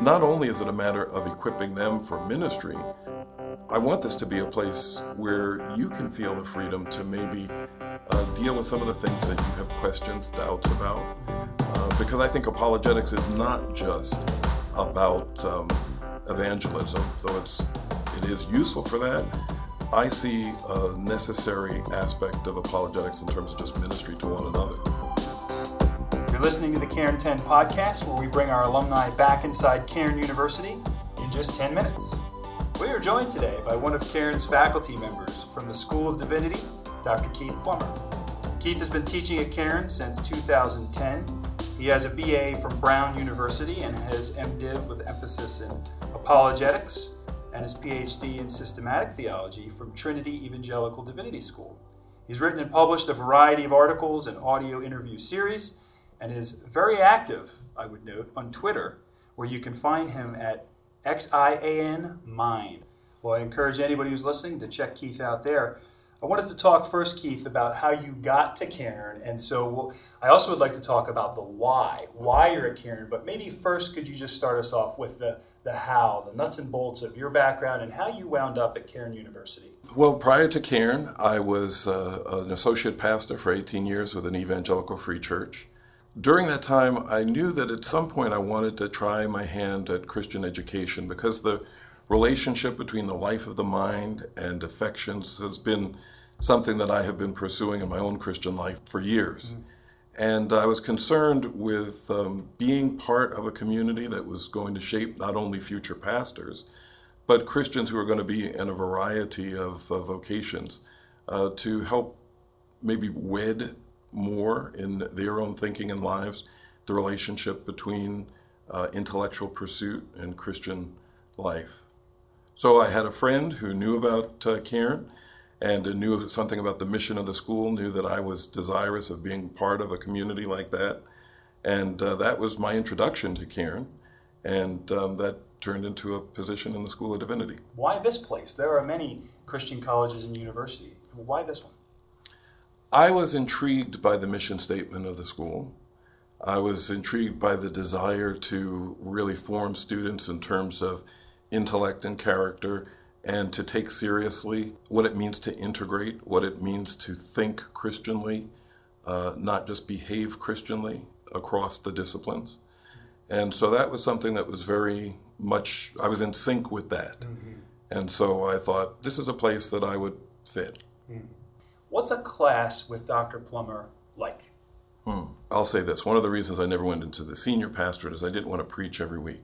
not only is it a matter of equipping them for ministry, I want this to be a place where you can feel the freedom to maybe uh, deal with some of the things that you have questions, doubts about. Uh, because I think apologetics is not just about um, evangelism, though it's it is useful for that. I see a necessary aspect of apologetics in terms of just ministry to one another. You're listening to the Cairn 10 podcast, where we bring our alumni back inside Cairn University in just 10 minutes. We are joined today by one of Cairn's faculty members from the School of Divinity, Dr. Keith Plummer. Keith has been teaching at Cairn since 2010. He has a BA from Brown University and has MDiv with emphasis in apologetics and his PhD in systematic theology from Trinity Evangelical Divinity School. He's written and published a variety of articles and audio interview series and is very active, I would note, on Twitter, where you can find him at XIAN Mind. Well, I encourage anybody who's listening to check Keith out there. I wanted to talk first, Keith, about how you got to Cairn. And so I also would like to talk about the why, why you're at Cairn. But maybe first, could you just start us off with the, the how, the nuts and bolts of your background and how you wound up at Cairn University? Well, prior to Cairn, I was uh, an associate pastor for 18 years with an evangelical free church. During that time, I knew that at some point I wanted to try my hand at Christian education because the relationship between the life of the mind and affections has been something that I have been pursuing in my own Christian life for years. Mm-hmm. And I was concerned with um, being part of a community that was going to shape not only future pastors, but Christians who are going to be in a variety of, of vocations uh, to help maybe wed more in their own thinking and lives the relationship between uh, intellectual pursuit and Christian life. So I had a friend who knew about uh, Cairn and knew something about the mission of the school, knew that I was desirous of being part of a community like that. And uh, that was my introduction to Cairn. And um, that turned into a position in the School of Divinity. Why this place? There are many Christian colleges and universities. Why this one? I was intrigued by the mission statement of the school. I was intrigued by the desire to really form students in terms of intellect and character and to take seriously what it means to integrate, what it means to think Christianly, uh, not just behave Christianly across the disciplines. And so that was something that was very much, I was in sync with that. Mm-hmm. And so I thought, this is a place that I would fit. Mm. What's a class with Dr. Plummer like? Hmm. I'll say this one of the reasons I never went into the senior pastorate is I didn't want to preach every week.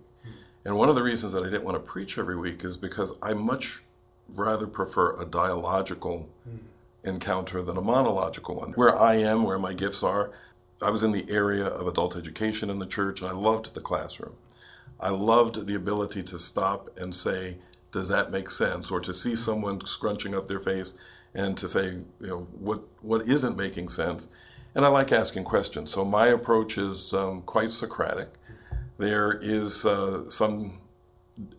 And one of the reasons that I didn't want to preach every week is because I much rather prefer a dialogical mm. encounter than a monological one. Where I am, where my gifts are, I was in the area of adult education in the church and I loved the classroom. I loved the ability to stop and say, does that make sense? Or to see someone scrunching up their face and to say, you know, what, what isn't making sense? And I like asking questions. So my approach is um, quite Socratic. There is uh, some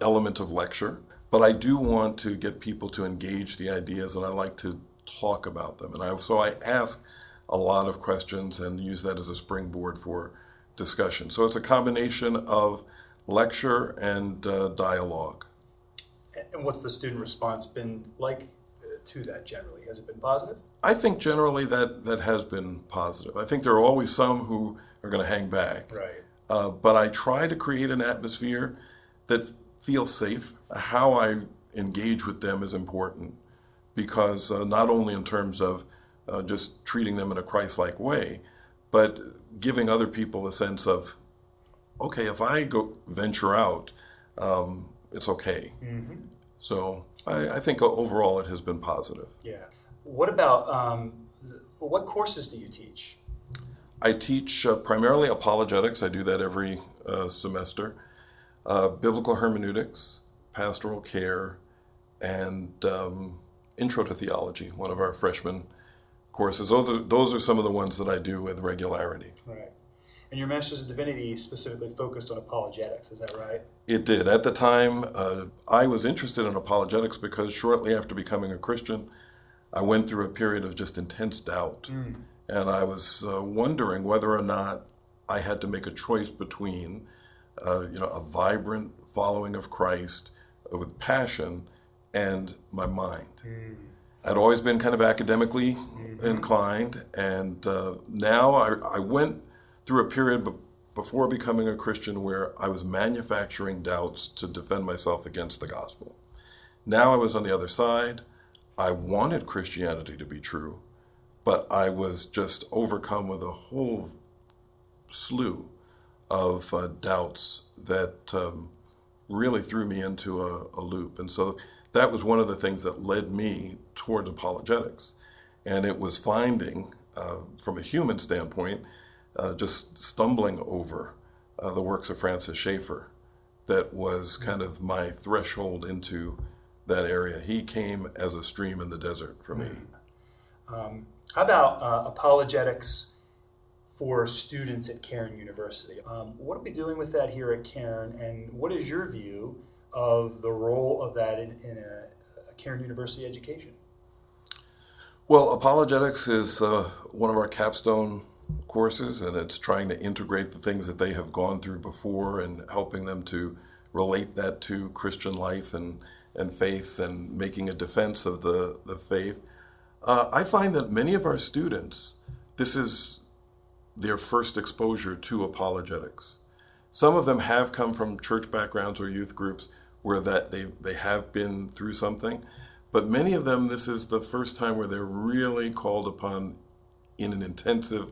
element of lecture, but I do want to get people to engage the ideas, and I like to talk about them. And I, so I ask a lot of questions and use that as a springboard for discussion. So it's a combination of lecture and uh, dialogue. And what's the student response been like to that generally? Has it been positive? I think generally that, that has been positive. I think there are always some who are going to hang back. Right. Uh, but I try to create an atmosphere that feels safe. How I engage with them is important because uh, not only in terms of uh, just treating them in a Christ like way, but giving other people a sense of, okay, if I go venture out, um, it's okay. Mm-hmm. So I, I, think overall it has been positive. Yeah. What about um, what courses do you teach? I teach uh, primarily apologetics. I do that every uh, semester. Uh, biblical hermeneutics, pastoral care, and um, intro to theology. One of our freshman courses. Those are, those are some of the ones that I do with regularity. Right. And your Master's of Divinity specifically focused on apologetics, is that right? It did. At the time, uh, I was interested in apologetics because shortly after becoming a Christian, I went through a period of just intense doubt. Mm and I was uh, wondering whether or not I had to make a choice between uh, you know, a vibrant following of Christ uh, with passion and my mind. Mm. I'd always been kind of academically mm-hmm. inclined, and uh, now I, I, went through a period be- before becoming a Christian where I was manufacturing doubts to defend myself against the gospel. Now I was on the other side. I wanted Christianity to be true, but I was just overcome with a whole slew of uh, doubts that um, really threw me into a, a, loop. And so that was one of the things that led me towards apologetics. And it was finding, uh, from a human standpoint, uh, just stumbling over uh, the works of Francis Schaeffer that was kind of my threshold into that area. He came as a stream in the desert for me. Um, how about uh, apologetics for students at Cairn University? Um, what are we doing with that here at Cairn, and what is your view of the role of that in, in a, a Cairn University education? Well, apologetics is uh, one of our capstone courses, and it's trying to integrate the things that they have gone through before and helping them to relate that to Christian life and and faith and making a defense of the, the faith. Uh, I find that many of our students, this is their first exposure to apologetics. Some of them have come from church backgrounds or youth groups where that they, they have been through something, but many of them, this is the first time where they're really called upon in an intensive,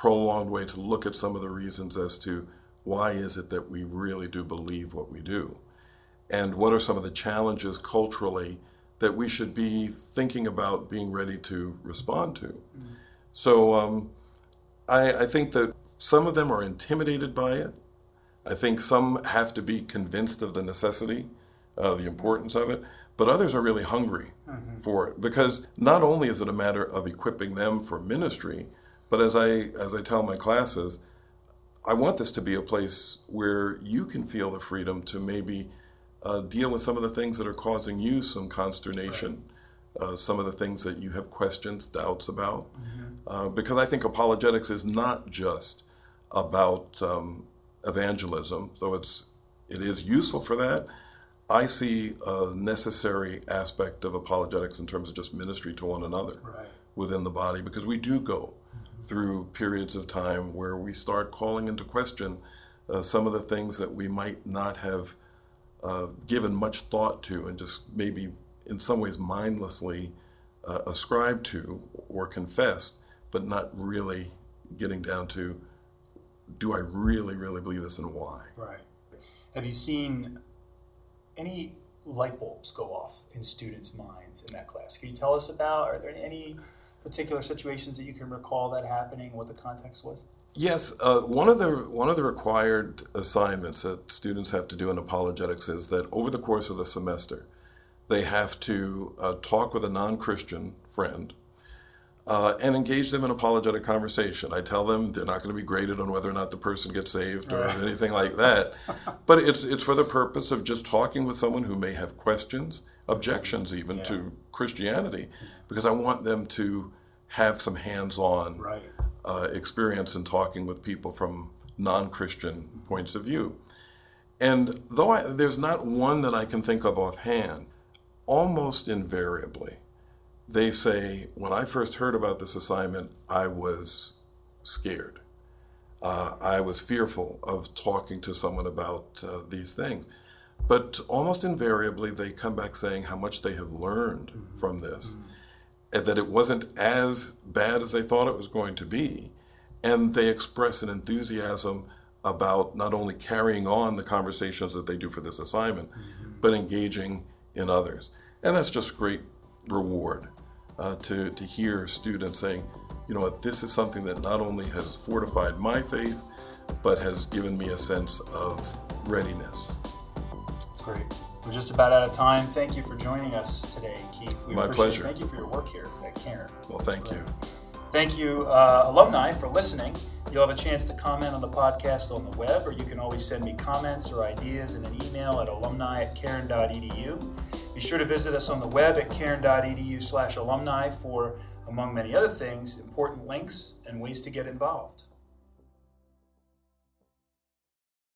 prolonged way to look at some of the reasons as to why is it that we really do believe what we do and what are some of the challenges culturally that we should be thinking about being ready to respond to. Mm-hmm. So um, I, I, think that some of them are intimidated by it. I think some have to be convinced of the necessity, uh, the importance of it, but others are really hungry mm-hmm. for it because not only is it a matter of equipping them for ministry, but as I as I tell my classes, I want this to be a place where you can feel the freedom to maybe uh, deal with some of the things that are causing you some consternation, right. uh, some of the things that you have questions, doubts about. Mm-hmm. Uh, because I think apologetics is not just about um, evangelism, though it's it is useful for that. I see a necessary aspect of apologetics in terms of just ministry to one another right. within the body, because we do go. Through periods of time where we start calling into question uh, some of the things that we might not have uh, given much thought to and just maybe in some ways mindlessly uh, ascribed to or confessed, but not really getting down to do I really, really believe this and why? Right. Have you seen any light bulbs go off in students' minds in that class? Can you tell us about? Are there any particular situations that you can recall that happening? What the context was? Yes, uh, one of the one of the required assignments that students have to do in apologetics is that over the course of the semester, they have to uh, talk with a non-Christian friend uh, and engage them in apologetic conversation. I tell them they're not going to be graded on whether or not the person gets saved or anything like that, but it's it's for the purpose of just talking with someone who may have questions, objections even yeah. to Christianity, because I want them to have some hands-on. Right uh, experience in talking with people from non Christian points of view. And though I, there's not one that I can think of offhand, almost invariably, they say, when I first heard about this assignment, I was scared. Uh, I was fearful of talking to someone about uh, these things. But almost invariably, they come back saying how much they have learned mm-hmm. from this. Mm-hmm that it wasn't as bad as they thought it was going to be. And they express an enthusiasm about not only carrying on the conversations that they do for this assignment, mm-hmm. but engaging in others. And that's just great reward uh, to, to hear students saying, you know what, this is something that not only has fortified my faith, but has given me a sense of readiness. That's great. We're just about out of time. Thank you for joining us today, Keith. We My pleasure. Thank you for your work here at Cairn. Well, thank you. Thank you, uh, alumni, for listening. You'll have a chance to comment on the podcast on the web, or you can always send me comments or ideas in an email at alumni at cairn.edu. Be sure to visit us on the web at cairn.edu slash alumni for, among many other things, important links and ways to get involved.